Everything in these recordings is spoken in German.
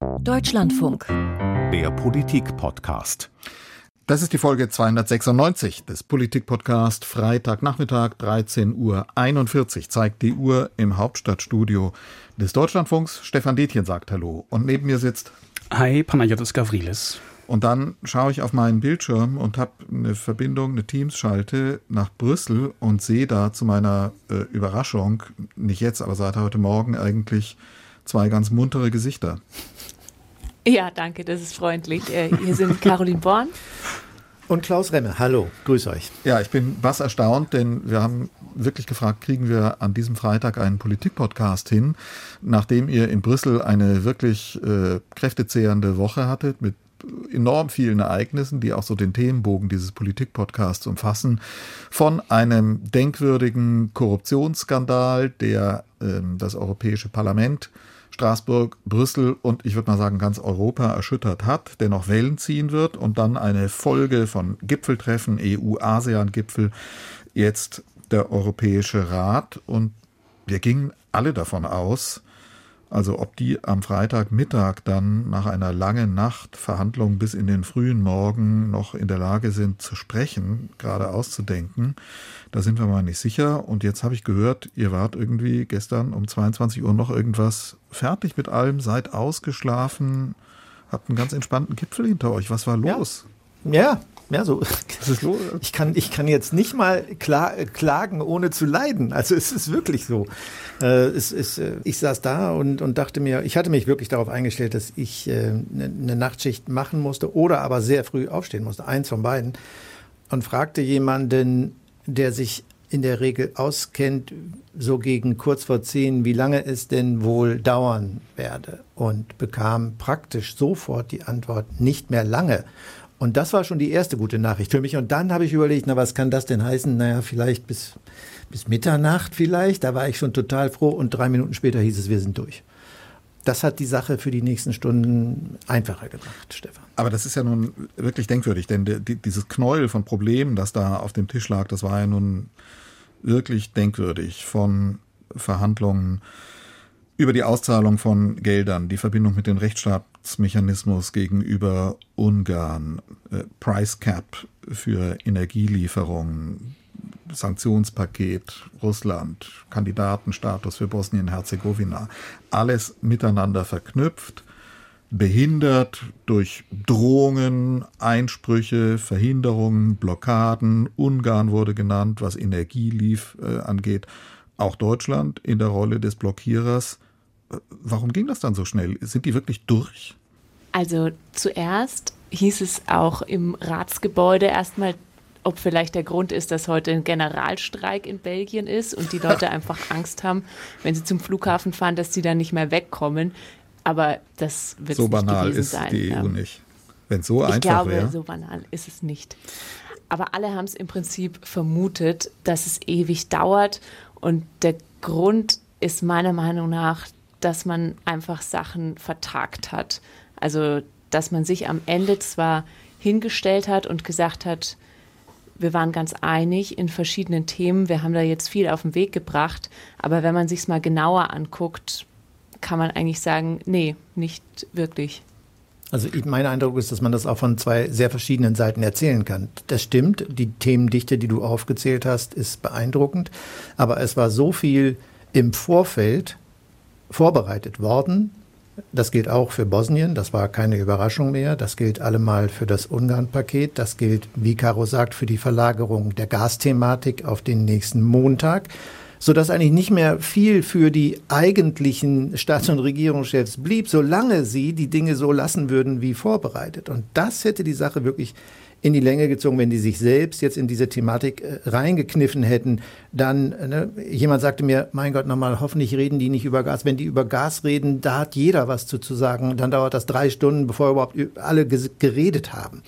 Deutschlandfunk. Der Politik-Podcast. Das ist die Folge 296 des Politik-Podcast. Freitagnachmittag, 13.41 Uhr, zeigt die Uhr im Hauptstadtstudio des Deutschlandfunks. Stefan Detjen sagt Hallo. Und neben mir sitzt. Hi, Panayotis Gavrilis. Und dann schaue ich auf meinen Bildschirm und habe eine Verbindung, eine Teams-Schalte nach Brüssel und sehe da zu meiner äh, Überraschung, nicht jetzt, aber seit heute Morgen eigentlich zwei ganz muntere Gesichter. Ja, danke, das ist freundlich. Äh, hier sind Caroline Born. Und Klaus Remme, hallo, grüß euch. Ja, ich bin was erstaunt, denn wir haben wirklich gefragt, kriegen wir an diesem Freitag einen Politik-Podcast hin, nachdem ihr in Brüssel eine wirklich äh, kräftezehrende Woche hattet mit enorm vielen Ereignissen, die auch so den Themenbogen dieses Politik-Podcasts umfassen, von einem denkwürdigen Korruptionsskandal, der äh, das Europäische Parlament Straßburg, Brüssel und ich würde mal sagen ganz Europa erschüttert hat, der noch Wellen ziehen wird und dann eine Folge von Gipfeltreffen, EU-ASEAN-Gipfel, jetzt der Europäische Rat und wir gingen alle davon aus, also ob die am Freitagmittag dann nach einer langen Nacht Verhandlungen bis in den frühen Morgen noch in der Lage sind zu sprechen, gerade auszudenken, da sind wir mal nicht sicher. Und jetzt habe ich gehört, ihr wart irgendwie gestern um 22 Uhr noch irgendwas fertig mit allem, seid ausgeschlafen, habt einen ganz entspannten Gipfel hinter euch. Was war los? Ja, ja ja, so. Ich kann, ich kann jetzt nicht mal klar, klagen, ohne zu leiden. Also es ist wirklich so. Äh, es ist, äh, ich saß da und, und dachte mir, ich hatte mich wirklich darauf eingestellt, dass ich äh, eine, eine Nachtschicht machen musste oder aber sehr früh aufstehen musste, eins von beiden. Und fragte jemanden, der sich in der Regel auskennt, so gegen kurz vor zehn, wie lange es denn wohl dauern werde. Und bekam praktisch sofort die Antwort, nicht mehr lange. Und das war schon die erste gute Nachricht für mich. Und dann habe ich überlegt, na, was kann das denn heißen? Naja, vielleicht bis, bis Mitternacht vielleicht. Da war ich schon total froh. Und drei Minuten später hieß es, wir sind durch. Das hat die Sache für die nächsten Stunden einfacher gemacht, Stefan. Aber das ist ja nun wirklich denkwürdig, denn die, dieses Knäuel von Problemen, das da auf dem Tisch lag, das war ja nun wirklich denkwürdig von Verhandlungen über die Auszahlung von Geldern, die Verbindung mit dem Rechtsstaatsmechanismus gegenüber Ungarn, äh, Price Cap für Energielieferungen, Sanktionspaket Russland, Kandidatenstatus für Bosnien-Herzegowina, alles miteinander verknüpft, behindert durch Drohungen, Einsprüche, Verhinderungen, Blockaden. Ungarn wurde genannt, was Energie lief, äh, angeht. Auch Deutschland in der Rolle des Blockierers. Warum ging das dann so schnell? Sind die wirklich durch? Also zuerst hieß es auch im Ratsgebäude erstmal, ob vielleicht der Grund ist, dass heute ein Generalstreik in Belgien ist und die Leute einfach Angst haben, wenn sie zum Flughafen fahren, dass sie dann nicht mehr wegkommen. Aber das wird so banal ist sein. die EU nicht. Wenn so Ich einfach glaube, wäre. so banal ist es nicht. Aber alle haben es im Prinzip vermutet, dass es ewig dauert. Und der Grund ist meiner Meinung nach, dass man einfach Sachen vertagt hat. Also, dass man sich am Ende zwar hingestellt hat und gesagt hat, wir waren ganz einig in verschiedenen Themen, wir haben da jetzt viel auf den Weg gebracht, aber wenn man sich es mal genauer anguckt, kann man eigentlich sagen, nee, nicht wirklich. Also mein Eindruck ist, dass man das auch von zwei sehr verschiedenen Seiten erzählen kann. Das stimmt, die Themendichte, die du aufgezählt hast, ist beeindruckend, aber es war so viel im Vorfeld vorbereitet worden. Das gilt auch für Bosnien, das war keine Überraschung mehr. Das gilt allemal für das Ungarn-Paket. Das gilt, wie Caro sagt, für die Verlagerung der Gasthematik auf den nächsten Montag sodass eigentlich nicht mehr viel für die eigentlichen Staats- und Regierungschefs blieb, solange sie die Dinge so lassen würden wie vorbereitet. Und das hätte die Sache wirklich in die Länge gezogen, wenn die sich selbst jetzt in diese Thematik äh, reingekniffen hätten. Dann, ne, jemand sagte mir, mein Gott, nochmal, hoffentlich reden die nicht über Gas. Wenn die über Gas reden, da hat jeder was zu, zu sagen. Dann dauert das drei Stunden, bevor überhaupt alle geredet haben.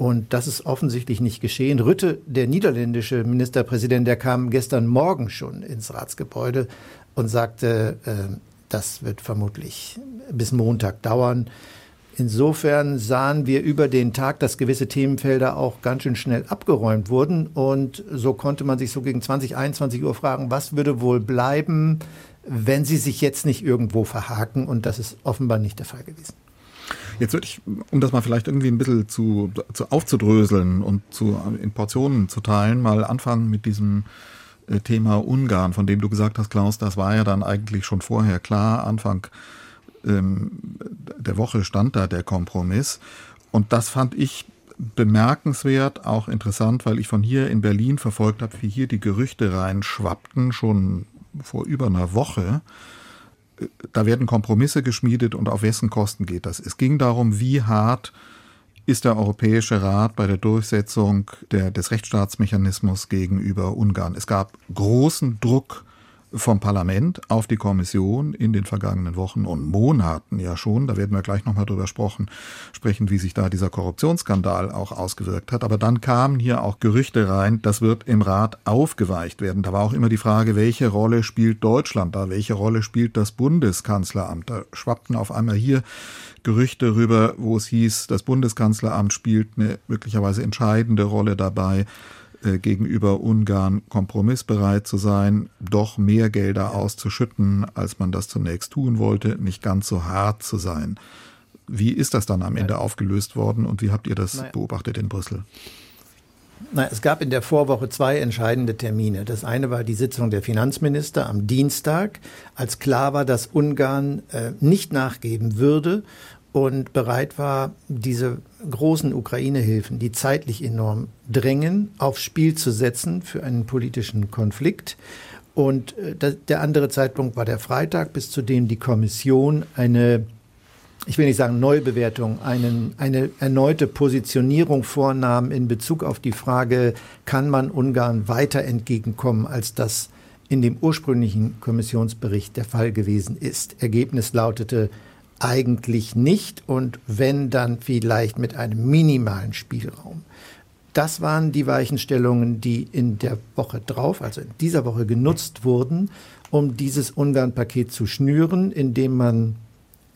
Und das ist offensichtlich nicht geschehen. Rütte, der niederländische Ministerpräsident, der kam gestern Morgen schon ins Ratsgebäude und sagte, äh, das wird vermutlich bis Montag dauern. Insofern sahen wir über den Tag, dass gewisse Themenfelder auch ganz schön schnell abgeräumt wurden. Und so konnte man sich so gegen 20, 21 Uhr fragen, was würde wohl bleiben, wenn sie sich jetzt nicht irgendwo verhaken. Und das ist offenbar nicht der Fall gewesen. Jetzt würde ich, um das mal vielleicht irgendwie ein bisschen zu, zu aufzudröseln und zu, in Portionen zu teilen, mal anfangen mit diesem äh, Thema Ungarn, von dem du gesagt hast, Klaus, das war ja dann eigentlich schon vorher klar. Anfang ähm, der Woche stand da der Kompromiss. Und das fand ich bemerkenswert, auch interessant, weil ich von hier in Berlin verfolgt habe, wie hier die Gerüchte reinschwappten, schon vor über einer Woche. Da werden Kompromisse geschmiedet und auf wessen Kosten geht das? Es ging darum, wie hart ist der Europäische Rat bei der Durchsetzung der, des Rechtsstaatsmechanismus gegenüber Ungarn. Es gab großen Druck vom Parlament auf die Kommission in den vergangenen Wochen und Monaten ja schon. Da werden wir gleich nochmal drüber sprechen, sprechen, wie sich da dieser Korruptionsskandal auch ausgewirkt hat. Aber dann kamen hier auch Gerüchte rein, das wird im Rat aufgeweicht werden. Da war auch immer die Frage, welche Rolle spielt Deutschland da? Welche Rolle spielt das Bundeskanzleramt? Da schwappten auf einmal hier Gerüchte rüber, wo es hieß, das Bundeskanzleramt spielt eine möglicherweise entscheidende Rolle dabei. Äh, gegenüber Ungarn kompromissbereit zu sein, doch mehr Gelder auszuschütten, als man das zunächst tun wollte, nicht ganz so hart zu sein. Wie ist das dann am Ende aufgelöst worden und wie habt ihr das beobachtet in Brüssel? Na, es gab in der Vorwoche zwei entscheidende Termine. Das eine war die Sitzung der Finanzminister am Dienstag, als klar war, dass Ungarn äh, nicht nachgeben würde und bereit war, diese großen Ukraine-Hilfen, die zeitlich enorm drängen, aufs Spiel zu setzen für einen politischen Konflikt. Und äh, der andere Zeitpunkt war der Freitag, bis zu dem die Kommission eine, ich will nicht sagen Neubewertung, einen, eine erneute Positionierung vornahm in Bezug auf die Frage, kann man Ungarn weiter entgegenkommen, als das in dem ursprünglichen Kommissionsbericht der Fall gewesen ist. Ergebnis lautete, eigentlich nicht und wenn dann vielleicht mit einem minimalen Spielraum. Das waren die Weichenstellungen, die in der Woche drauf, also in dieser Woche genutzt wurden, um dieses Ungarn-Paket zu schnüren, indem man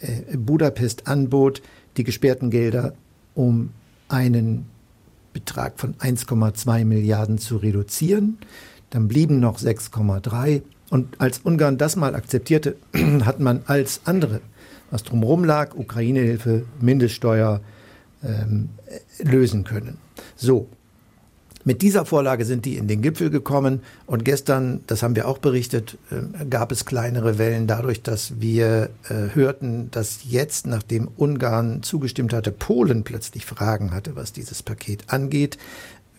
äh, Budapest anbot, die gesperrten Gelder um einen Betrag von 1,2 Milliarden zu reduzieren. Dann blieben noch 6,3. Und als Ungarn das mal akzeptierte, hat man als andere was drumherum lag, Ukraine-Hilfe, Mindeststeuer ähm, lösen können. So, mit dieser Vorlage sind die in den Gipfel gekommen und gestern, das haben wir auch berichtet, äh, gab es kleinere Wellen dadurch, dass wir äh, hörten, dass jetzt, nachdem Ungarn zugestimmt hatte, Polen plötzlich Fragen hatte, was dieses Paket angeht.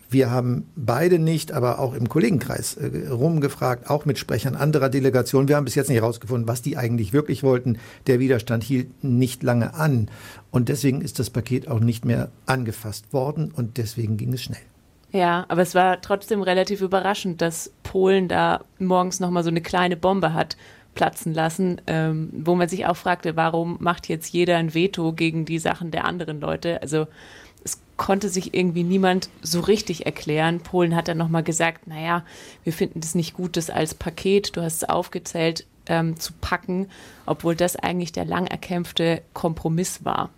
Wir haben beide nicht, aber auch im Kollegenkreis äh, rumgefragt, auch mit Sprechern anderer Delegationen. Wir haben bis jetzt nicht herausgefunden, was die eigentlich wirklich wollten. Der Widerstand hielt nicht lange an. Und deswegen ist das Paket auch nicht mehr angefasst worden und deswegen ging es schnell. Ja, aber es war trotzdem relativ überraschend, dass Polen da morgens nochmal so eine kleine Bombe hat platzen lassen, ähm, wo man sich auch fragte, warum macht jetzt jeder ein Veto gegen die Sachen der anderen Leute? Also konnte sich irgendwie niemand so richtig erklären. Polen hat dann nochmal gesagt, naja, wir finden es nicht gut, das als Paket, du hast es aufgezählt, ähm, zu packen, obwohl das eigentlich der lang erkämpfte Kompromiss war.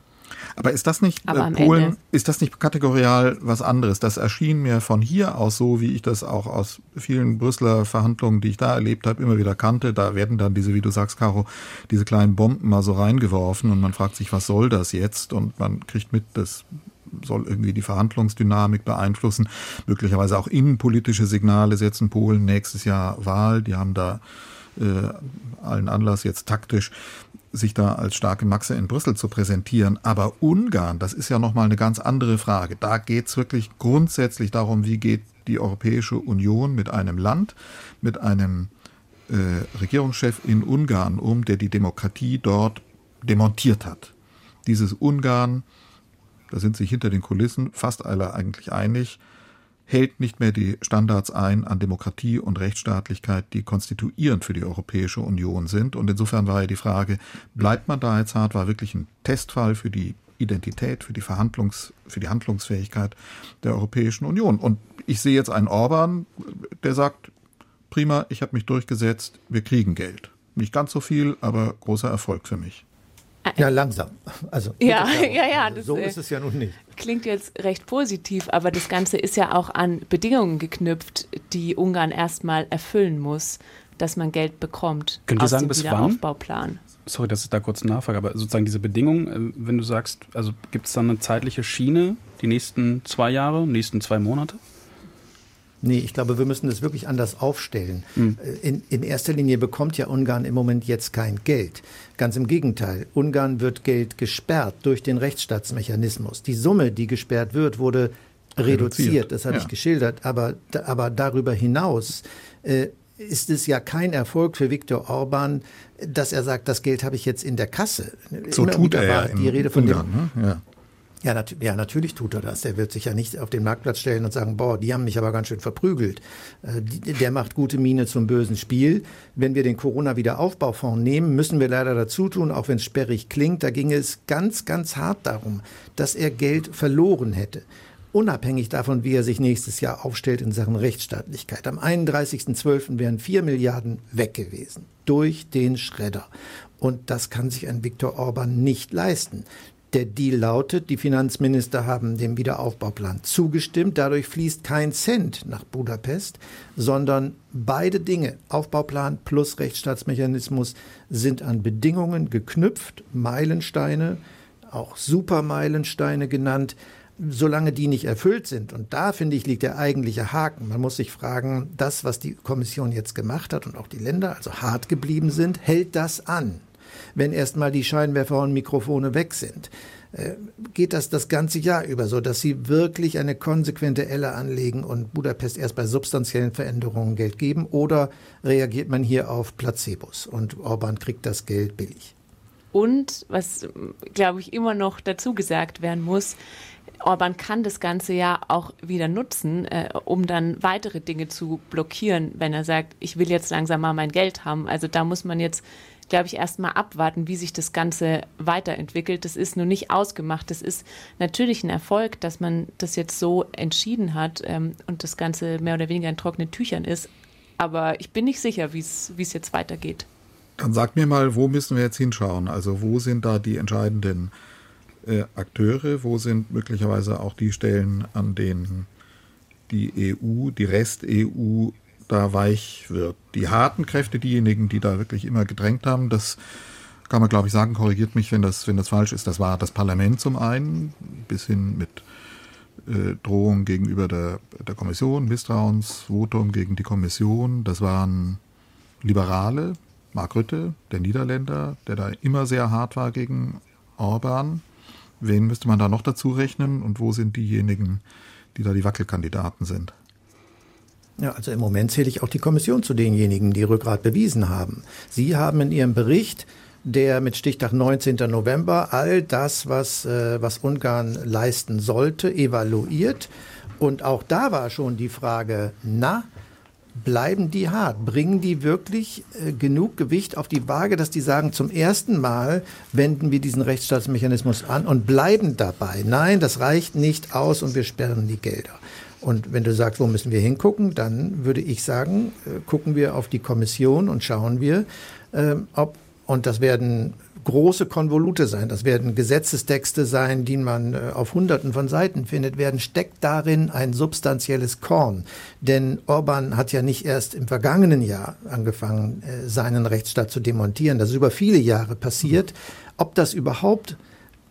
Aber ist das nicht äh, Polen, Ende. ist das nicht kategorial was anderes? Das erschien mir von hier aus so, wie ich das auch aus vielen Brüsseler Verhandlungen, die ich da erlebt habe, immer wieder kannte. Da werden dann diese, wie du sagst, Caro, diese kleinen Bomben mal so reingeworfen und man fragt sich, was soll das jetzt? Und man kriegt mit, dass soll irgendwie die Verhandlungsdynamik beeinflussen, möglicherweise auch innenpolitische Signale setzen. Polen nächstes Jahr Wahl, die haben da äh, allen Anlass jetzt taktisch sich da als starke Maxe in Brüssel zu präsentieren. Aber Ungarn, das ist ja nochmal eine ganz andere Frage. Da geht es wirklich grundsätzlich darum, wie geht die Europäische Union mit einem Land, mit einem äh, Regierungschef in Ungarn um, der die Demokratie dort demontiert hat. Dieses Ungarn da sind sich hinter den Kulissen fast alle eigentlich einig, hält nicht mehr die Standards ein an Demokratie und Rechtsstaatlichkeit, die konstituierend für die Europäische Union sind. Und insofern war ja die Frage, bleibt man da jetzt hart, war wirklich ein Testfall für die Identität, für die Verhandlungs, für die Handlungsfähigkeit der Europäischen Union. Und ich sehe jetzt einen Orban, der sagt, prima, ich habe mich durchgesetzt, wir kriegen Geld. Nicht ganz so viel, aber großer Erfolg für mich. Ja, langsam. Also, ja, ja, ja. Das, so ist es ja nun nicht. Klingt jetzt recht positiv, aber das Ganze ist ja auch an Bedingungen geknüpft, die Ungarn erstmal erfüllen muss. dass man Geld bekommt Könnt ihr sagen, bis Wiederaufbauplan. Sorry, dass ich da kurz nachfrage, aber sozusagen diese Bedingungen, äh, wenn du sagst, also gibt es dann eine zeitliche Schiene, die nächsten zwei Jahre, nächsten zwei Monate? Nee, ich glaube, wir müssen das wirklich anders aufstellen. Mhm. In, in erster Linie bekommt ja Ungarn im Moment jetzt kein Geld. Ganz im Gegenteil. Ungarn wird Geld gesperrt durch den Rechtsstaatsmechanismus. Die Summe, die gesperrt wird, wurde reduziert. reduziert. Das habe ja. ich geschildert. Aber, aber darüber hinaus äh, ist es ja kein Erfolg für Viktor Orban, dass er sagt, das Geld habe ich jetzt in der Kasse. So Immer tut er ja die Rede von Ungarn, dem, ne? ja. Ja, nat ja, natürlich tut er das. Der wird sich ja nicht auf den Marktplatz stellen und sagen, boah, die haben mich aber ganz schön verprügelt. Äh, der macht gute Miene zum bösen Spiel. Wenn wir den Corona-Wiederaufbaufonds nehmen, müssen wir leider dazu tun, auch wenn es sperrig klingt, da ging es ganz, ganz hart darum, dass er Geld verloren hätte unabhängig davon, wie er sich nächstes Jahr aufstellt in Sachen Rechtsstaatlichkeit. Am 31.12. wären 4 Milliarden weg gewesen. Durch den Schredder. Und das kann sich ein Viktor Orban nicht leisten. Der Deal lautet, die Finanzminister haben dem Wiederaufbauplan zugestimmt. Dadurch fließt kein Cent nach Budapest, sondern beide Dinge, Aufbauplan plus Rechtsstaatsmechanismus, sind an Bedingungen geknüpft, Meilensteine, auch Supermeilensteine genannt, solange die nicht erfüllt sind, und da finde ich, liegt der eigentliche Haken. Man muss sich fragen, das, was die Kommission jetzt gemacht hat und auch die Länder, also hart geblieben sind, hält das an? Wenn erstmal die Scheinwerfer und Mikrofone weg sind, äh, geht das das ganze Jahr über so, dass sie wirklich eine konsequente Elle anlegen und Budapest erst bei substanziellen Veränderungen Geld geben? Oder reagiert man hier auf Placebos und Orban kriegt das Geld billig? Und was, glaube ich, immer noch dazu gesagt werden muss, Orban kann das Ganze ja auch wieder nutzen, äh, um dann weitere Dinge zu blockieren, wenn er sagt, ich will jetzt langsam mal mein Geld haben. Also da muss man jetzt, glaube ich, erstmal abwarten, wie sich das Ganze weiterentwickelt. Das ist nur nicht ausgemacht. Das ist natürlich ein Erfolg, dass man das jetzt so entschieden hat ähm, und das Ganze mehr oder weniger in trockenen Tüchern ist. Aber ich bin nicht sicher, wie es jetzt weitergeht. Dann sag mir mal, wo müssen wir jetzt hinschauen? Also wo sind da die entscheidenden äh, Akteure, wo sind möglicherweise auch die Stellen, an denen die EU, die Rest-EU da weich wird. Die harten Kräfte, diejenigen, die da wirklich immer gedrängt haben, das kann man, glaube ich, sagen, korrigiert mich, wenn das, wenn das falsch ist. Das war das Parlament zum einen, bis hin mit äh, Drohung gegenüber der, der Kommission, Misstrauensvotum gegen die Kommission. Das waren Liberale, Mark Rütte, der Niederländer, der da immer sehr hart war gegen Orban. Wen müsste man da noch dazu rechnen und wo sind diejenigen, die da die Wackelkandidaten sind? Ja, also im Moment zähle ich auch die Kommission zu denjenigen, die Rückgrat bewiesen haben. Sie haben in Ihrem Bericht, der mit Stichtag 19. November all das, was, äh, was Ungarn leisten sollte, evaluiert. Und auch da war schon die Frage, na, bleiben die hart? Bringen die wirklich äh, genug Gewicht auf die Waage, dass die sagen, zum ersten Mal wenden wir diesen Rechtsstaatsmechanismus an und bleiben dabei? Nein, das reicht nicht aus und wir sperren die Gelder. Und wenn du sagst, wo müssen wir hingucken, dann würde ich sagen, äh, gucken wir auf die Kommission und schauen wir, äh, ob, und das werden große Konvolute sein, das werden Gesetzestexte sein, die man äh, auf Hunderten von Seiten findet, werden, steckt darin ein substanzielles Korn. Denn Orban hat ja nicht erst im vergangenen Jahr angefangen, äh, seinen Rechtsstaat zu demontieren. Das ist über viele Jahre passiert. Ob das überhaupt,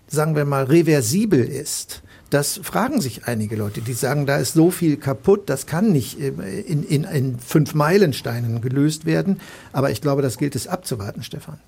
sagen wir mal, reversibel ist, das fragen sich einige Leute, die sagen, da ist so viel kaputt, das kann nicht äh, in, in, in fünf Meilensteinen gelöst werden. Aber ich glaube, das gilt es abzuwarten, Stefan.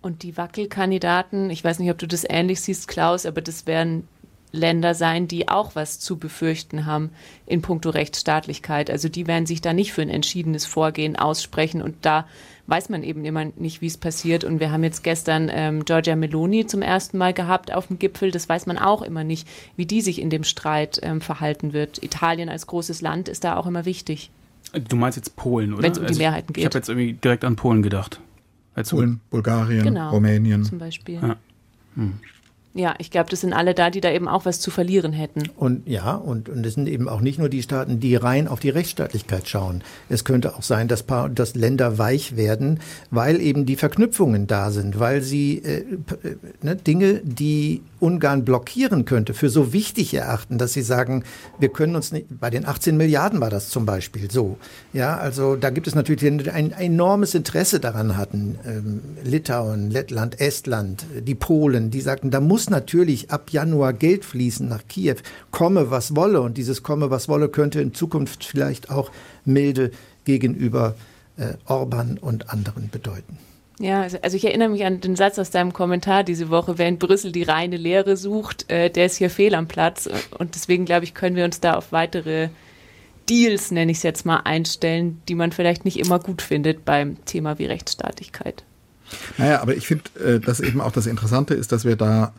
Und die Wackelkandidaten, ich weiß nicht, ob du das ähnlich siehst, Klaus, aber das werden Länder sein, die auch was zu befürchten haben in puncto Rechtsstaatlichkeit. Also die werden sich da nicht für ein entschiedenes Vorgehen aussprechen und da weiß man eben immer nicht, wie es passiert. Und wir haben jetzt gestern ähm, Giorgia Meloni zum ersten Mal gehabt auf dem Gipfel. Das weiß man auch immer nicht, wie die sich in dem Streit ähm, verhalten wird. Italien als großes Land ist da auch immer wichtig. Du meinst jetzt Polen, oder? Wenn es um die also Mehrheiten geht. Ich habe jetzt irgendwie direkt an Polen gedacht. Polen, Bulgarien, genau, Rumänien. Zum Beispiel. Ja. Hm. Ja, ich glaube, das sind alle da, die da eben auch was zu verlieren hätten. Und ja, und, und es sind eben auch nicht nur die Staaten, die rein auf die Rechtsstaatlichkeit schauen. Es könnte auch sein, dass, paar, dass Länder weich werden, weil eben die Verknüpfungen da sind, weil sie äh, äh ne, Dinge, die Ungarn blockieren könnte, für so wichtig erachten, dass sie sagen, wir können uns nicht, bei den 18 Milliarden war das zum Beispiel so. Ja, also da gibt es natürlich ein, ein enormes Interesse daran hatten, ähm, Litauen, Lettland, Estland, die Polen, die sagten, da muss natürlich ab Januar Geld fließen nach Kiew, komme was wolle. Und dieses komme was wolle könnte in Zukunft vielleicht auch milde gegenüber äh, Orban und anderen bedeuten. Ja, also, also ich erinnere mich an den Satz aus deinem Kommentar diese Woche, wer in Brüssel die reine Lehre sucht, äh, der ist hier fehl am Platz. Und deswegen, glaube ich, können wir uns da auf weitere Deals, nenne ich es jetzt mal, einstellen, die man vielleicht nicht immer gut findet beim Thema wie Rechtsstaatlichkeit. Naja, aber ich finde, äh, dass eben auch das Interessante ist, dass wir da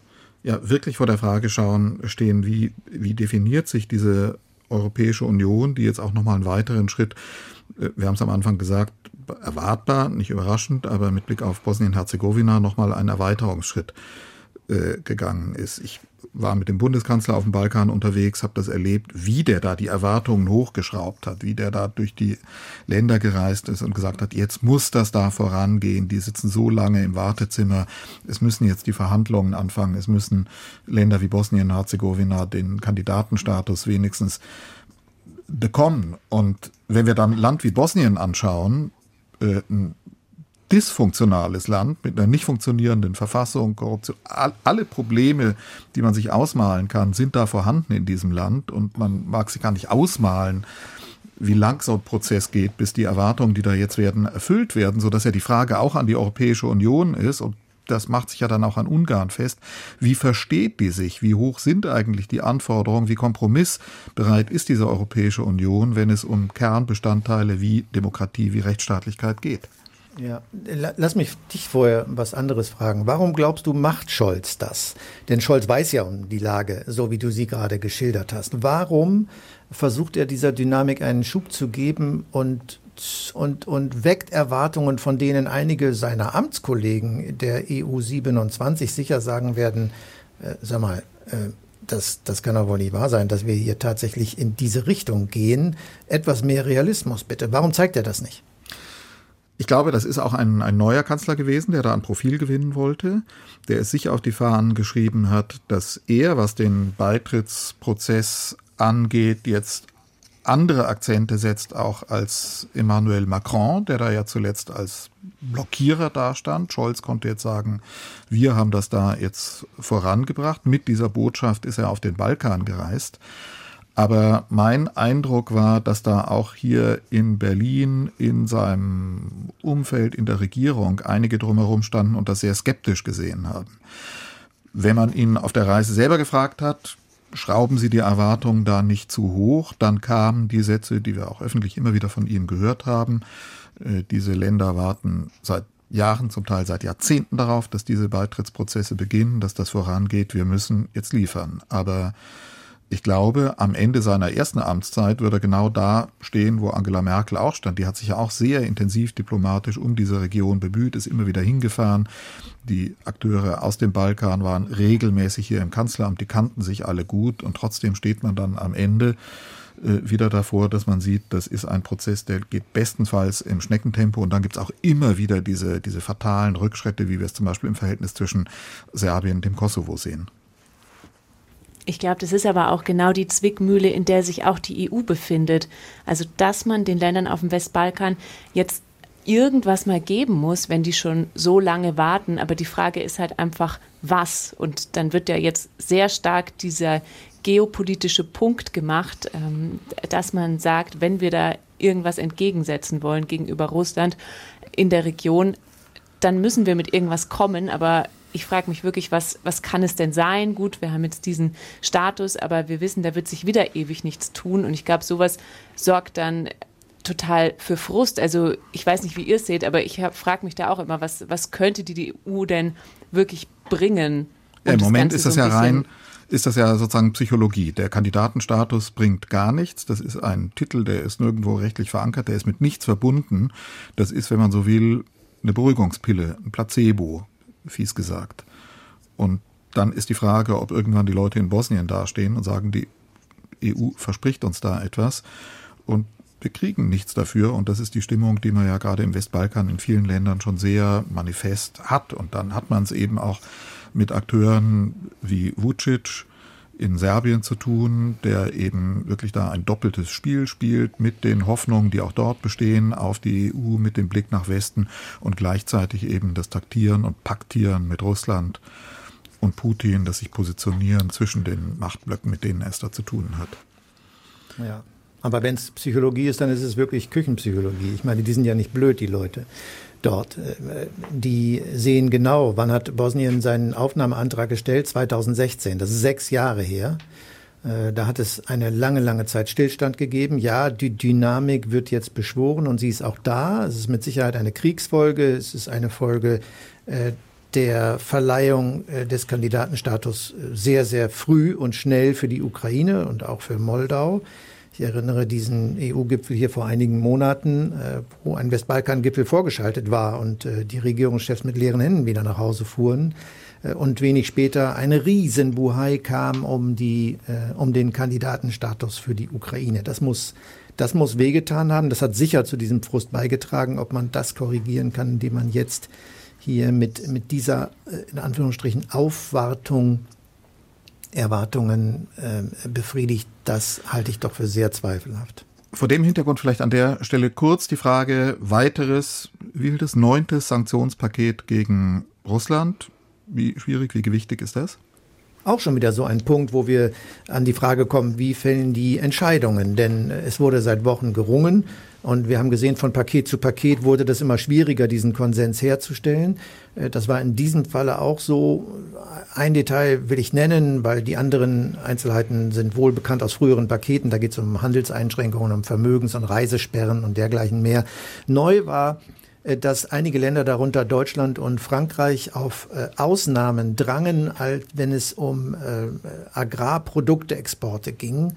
ja wirklich vor der Frage schauen, stehen, wie, wie definiert sich diese Europäische Union, die jetzt auch nochmal einen weiteren Schritt, äh, wir haben es am Anfang gesagt, erwartbar, nicht überraschend, aber mit Blick auf Bosnien-Herzegowina nochmal ein Erweiterungsschritt äh, gegangen ist. Ich war mit dem Bundeskanzler auf dem Balkan unterwegs, habe das erlebt, wie der da die Erwartungen hochgeschraubt hat, wie der da durch die Länder gereist ist und gesagt hat, jetzt muss das da vorangehen. Die sitzen so lange im Wartezimmer. Es müssen jetzt die Verhandlungen anfangen. Es müssen Länder wie Bosnien-Herzegowina den Kandidatenstatus wenigstens bekommen. Und wenn wir dann Land wie Bosnien anschauen, äh, ein dysfunktionales Land mit einer nicht funktionierenden Verfassung, Korruption, all, alle Probleme, die man sich ausmalen kann, sind da vorhanden in diesem Land und man mag sich gar nicht ausmalen, wie lang so ein Prozess geht, bis die Erwartungen, die da jetzt werden, erfüllt werden, so dass ja die Frage auch an die Europäische Union ist und das macht sich ja dann auch an Ungarn fest. Wie versteht die sich? Wie hoch sind eigentlich die Anforderungen? Wie kompromissbereit ist diese Europäische Union, wenn es um Kernbestandteile wie Demokratie, wie Rechtsstaatlichkeit geht? Ja, lass mich dich vorher was anderes fragen. Warum glaubst du, macht Scholz das? Denn Scholz weiß ja um die Lage, so wie du sie gerade geschildert hast. Warum versucht er dieser Dynamik einen Schub zu geben und und, und weckt Erwartungen, von denen einige seiner Amtskollegen der EU 27 sicher sagen werden, äh, sag mal, äh, das, das kann doch wohl nicht wahr sein, dass wir hier tatsächlich in diese Richtung gehen. Etwas mehr Realismus bitte. Warum zeigt er das nicht? Ich glaube, das ist auch ein, ein neuer Kanzler gewesen, der da ein Profil gewinnen wollte, der es sich auf die Fahnen geschrieben hat, dass er, was den Beitrittsprozess angeht, jetzt andere Akzente setzt auch als Emmanuel Macron, der da ja zuletzt als Blockierer dastand. Scholz konnte jetzt sagen, wir haben das da jetzt vorangebracht. Mit dieser Botschaft ist er auf den Balkan gereist. Aber mein Eindruck war, dass da auch hier in Berlin, in seinem Umfeld, in der Regierung einige drumherum standen und das sehr skeptisch gesehen haben. Wenn man ihn auf der Reise selber gefragt hat, schrauben Sie die Erwartungen da nicht zu hoch, dann kamen die Sätze, die wir auch öffentlich immer wieder von ihm gehört haben. Äh, diese Länder warten seit Jahren, zum Teil seit Jahrzehnten darauf, dass diese Beitrittsprozesse beginnen, dass das vorangeht. Wir müssen jetzt liefern. Aber ich glaube, am Ende seiner ersten Amtszeit wird er genau da stehen, wo Angela Merkel auch stand. Die hat sich ja auch sehr intensiv diplomatisch um diese Region bemüht, ist immer wieder hingefahren. Die Akteure aus dem Balkan waren regelmäßig hier im Kanzleramt, die kannten sich alle gut und trotzdem steht man dann am Ende äh, wieder davor, dass man sieht, das ist ein Prozess, der geht bestenfalls im Schneckentempo und dann gibt es auch immer wieder diese, diese fatalen Rückschritte, wie wir es zum Beispiel im Verhältnis zwischen Serbien und dem Kosovo sehen. Ich glaube, das ist aber auch genau die Zwickmühle, in der sich auch die EU befindet. Also, dass man den Ländern auf dem Westbalkan jetzt irgendwas mal geben muss, wenn die schon so lange warten. Aber die Frage ist halt einfach, was? Und dann wird ja jetzt sehr stark dieser geopolitische Punkt gemacht, ähm, dass man sagt, wenn wir da irgendwas entgegensetzen wollen gegenüber Russland in der Region, dann müssen wir mit irgendwas kommen. Aber ich frage mich wirklich, was, was kann es denn sein? Gut, wir haben jetzt diesen Status, aber wir wissen, da wird sich wieder ewig nichts tun. Und ich glaube, sowas sorgt dann total für Frust. Also ich weiß nicht, wie ihr es seht, aber ich frage mich da auch immer, was, was könnte die EU denn wirklich bringen? Um Im Moment ist das so ja rein, ist das ja sozusagen Psychologie. Der Kandidatenstatus bringt gar nichts. Das ist ein Titel, der ist nirgendwo rechtlich verankert, der ist mit nichts verbunden. Das ist, wenn man so will, eine Beruhigungspille, ein Placebo fies gesagt. Und dann ist die Frage, ob irgendwann die Leute in Bosnien dastehen und sagen, die EU verspricht uns da etwas und wir kriegen nichts dafür. Und das ist die Stimmung, die man ja gerade im Westbalkan in vielen Ländern schon sehr manifest hat. Und dann hat man es eben auch mit Akteuren wie Vucic, in Serbien zu tun, der eben wirklich da ein doppeltes Spiel spielt mit den Hoffnungen, die auch dort bestehen, auf die EU mit dem Blick nach Westen und gleichzeitig eben das Taktieren und Paktieren mit Russland und Putin, das sich positionieren zwischen den Machtblöcken, mit denen es da zu tun hat. Ja. Aber wenn es Psychologie ist, dann ist es wirklich Küchenpsychologie. Ich meine, die sind ja nicht blöd, die Leute dort. Äh, die sehen genau, wann hat Bosnien seinen Aufnahmeantrag gestellt? 2016. Das ist sechs Jahre her. Äh, da hat es eine lange, lange Zeit Stillstand gegeben. Ja, die Dynamik wird jetzt beschworen und sie ist auch da. Es ist mit Sicherheit eine Kriegsfolge. Es ist eine Folge äh, der Verleihung des Kandidatenstatus sehr, sehr früh und schnell für die Ukraine und auch für Moldau. Ich erinnere diesen EU-Gipfel hier vor einigen Monaten, äh, wo ein Westbalkan-Gipfel vorgeschaltet war und äh, die Regierungschefs mit leeren Händen wieder nach Hause fuhren. Äh, und wenig später eine Riesenbuhai kam um, die, um den Kandidatenstatus für die Ukraine. Das muss, das muss wehgetan haben. Das hat sicher zu diesem Frust beigetragen. Ob man das korrigieren kann, indem man jetzt hier mit, mit dieser, in Anführungsstrichen, Aufwartung Erwartungen äh, befriedigt, das halte ich doch für sehr zweifelhaft. Vor dem Hintergrund vielleicht an der Stelle kurz die Frage, weiteres, wie viel das neuntes Sanktionspaket gegen Russland? Wie schwierig, wie gewichtig ist das? Auch schon wieder so ein Punkt, wo wir an die Frage kommen, wie fällen die Entscheidungen? Denn es wurde seit Wochen gerungen und wir haben gesehen, von Paket zu Paket wurde das immer schwieriger, diesen Konsens herzustellen. Äh, das war in diesem Falle auch so. Ein Detail will ich nennen, weil die anderen Einzelheiten sind wohl bekannt aus früheren Paketen. Da geht es um Handelseinschränkungen, um Vermögens- und Reisesperren und dergleichen mehr. Neu war, äh, dass einige Länder, darunter Deutschland und Frankreich, auf äh, Ausnahmen drangen, wenn es um Agrarprodukteexporte ging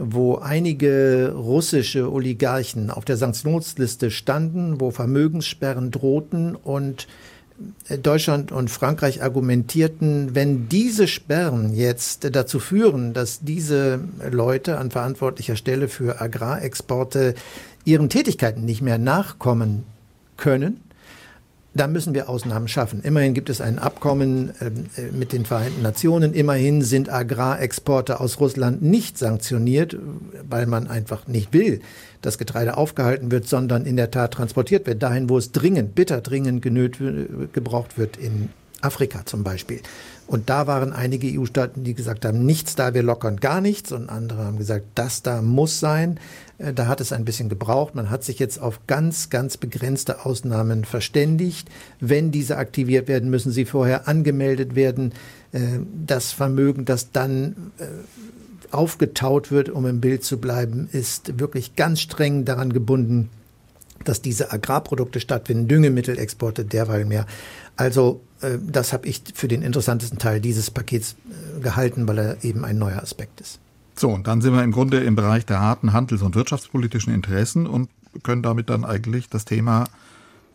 wo einige russische Oligarchen auf der Sanktionsliste standen, wo Vermögenssperren drohten und äh, Deutschland und Frankreich argumentierten, wenn diese Sperren jetzt dazu führen, dass diese Leute an verantwortlicher Stelle für Agrarexporte ihren Tätigkeiten nicht mehr nachkommen können, da müssen wir Ausnahmen schaffen. Immerhin gibt es ein Abkommen ähm, äh, mit den Vereinten Nationen. Immerhin sind Agrarexporte aus Russland nicht sanktioniert, weil man einfach nicht will, dass Getreide aufgehalten wird, sondern in der Tat transportiert wird dahin, wo es dringend, bitter dringend genöt, gebraucht wird, in Afrika zum Beispiel. Und da waren einige EU-Staaten, die gesagt haben, nichts da, wir lockern gar nichts. Und andere haben gesagt, das da muss sein. Äh, da hat es ein bisschen gebraucht. Man hat sich jetzt auf ganz, ganz begrenzte Ausnahmen verständigt. Wenn diese aktiviert werden, müssen sie vorher angemeldet werden. Äh, das Vermögen, das dann äh, aufgetaut wird, um im Bild zu bleiben, ist wirklich ganz streng daran gebunden, dass diese Agrarprodukte stattfinden, Düngemittelexporte derweil mehr. Also das habe ich für den interessantesten Teil dieses Pakets gehalten, weil er eben ein neuer Aspekt ist. So, und dann sind wir im Grunde im Bereich der harten handels- und wirtschaftspolitischen Interessen und können damit dann eigentlich das Thema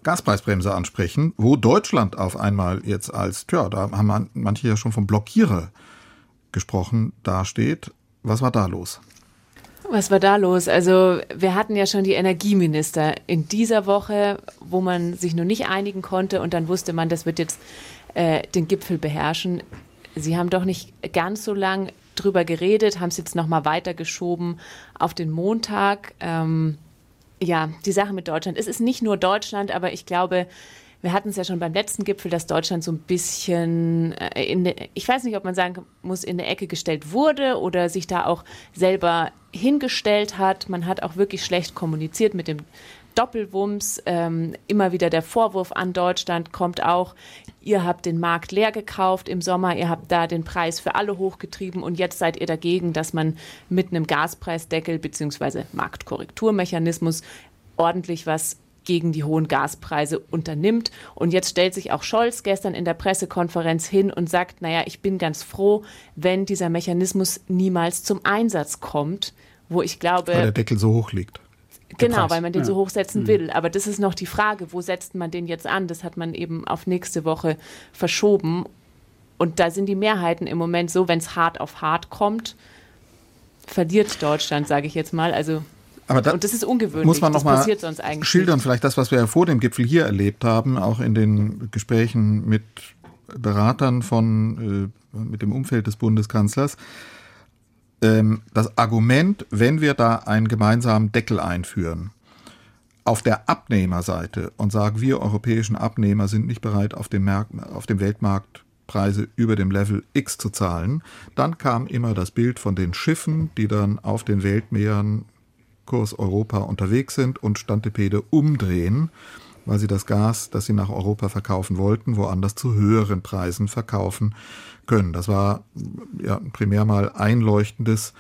Gaspreisbremse ansprechen, wo Deutschland auf einmal jetzt als, tja, da haben manche ja schon vom Blockierer gesprochen, dasteht. Was war da los? Was war da los? Also wir hatten ja schon die Energieminister in dieser Woche, wo man sich noch nicht einigen konnte und dann wusste man, das wird jetzt äh, den Gipfel beherrschen. Sie haben doch nicht ganz so lang drüber geredet, haben es jetzt nochmal weitergeschoben auf den Montag. Ähm, ja, die Sache mit Deutschland. Es ist nicht nur Deutschland, aber ich glaube, wir hatten es ja schon beim letzten Gipfel, dass Deutschland so ein bisschen, äh, in ich weiß nicht, ob man sagen muss, in der Ecke gestellt wurde oder sich da auch selber hingestellt hat. Man hat auch wirklich schlecht kommuniziert mit dem Doppelwumms. Ähm, immer wieder der Vorwurf an Deutschland kommt auch, ihr habt den Markt leer gekauft im Sommer, ihr habt da den Preis für alle hochgetrieben und jetzt seid ihr dagegen, dass man mit einem Gaspreisdeckel bzw. Marktkorrekturmechanismus ordentlich was gegen die hohen Gaspreise unternimmt. Und jetzt stellt sich auch Scholz gestern in der Pressekonferenz hin und sagt, naja, ich bin ganz froh, wenn dieser Mechanismus niemals zum Einsatz kommt, wo ich glaube. Weil der Deckel so hoch liegt. Genau, weil man den ja. so hochsetzen mhm. will. Aber das ist noch die Frage, wo setzt man den jetzt an? Das hat man eben auf nächste Woche verschoben. Und da sind die Mehrheiten im Moment so, wenn es hart auf hart kommt, verliert Deutschland, sage ich jetzt mal. Also aber da und das ist ungewöhnlich. Muss man noch mal schildern, vielleicht das, was wir ja vor dem Gipfel hier erlebt haben, auch in den Gesprächen mit Beratern von, äh, mit dem Umfeld des Bundeskanzlers. Ähm, das Argument, wenn wir da einen gemeinsamen Deckel einführen, auf der Abnehmerseite und sagen, wir europäischen Abnehmer sind nicht bereit, auf dem, Markt, auf dem Weltmarkt Preise über dem Level X zu zahlen, dann kam immer das Bild von den Schiffen, die dann auf den Weltmeeren Kurs Europa unterwegs sind und Standepede umdrehen, weil sie das Gas, das sie nach Europa verkaufen wollten, woanders zu höheren Preisen verkaufen können. Das war ja primär mal einleuchtendes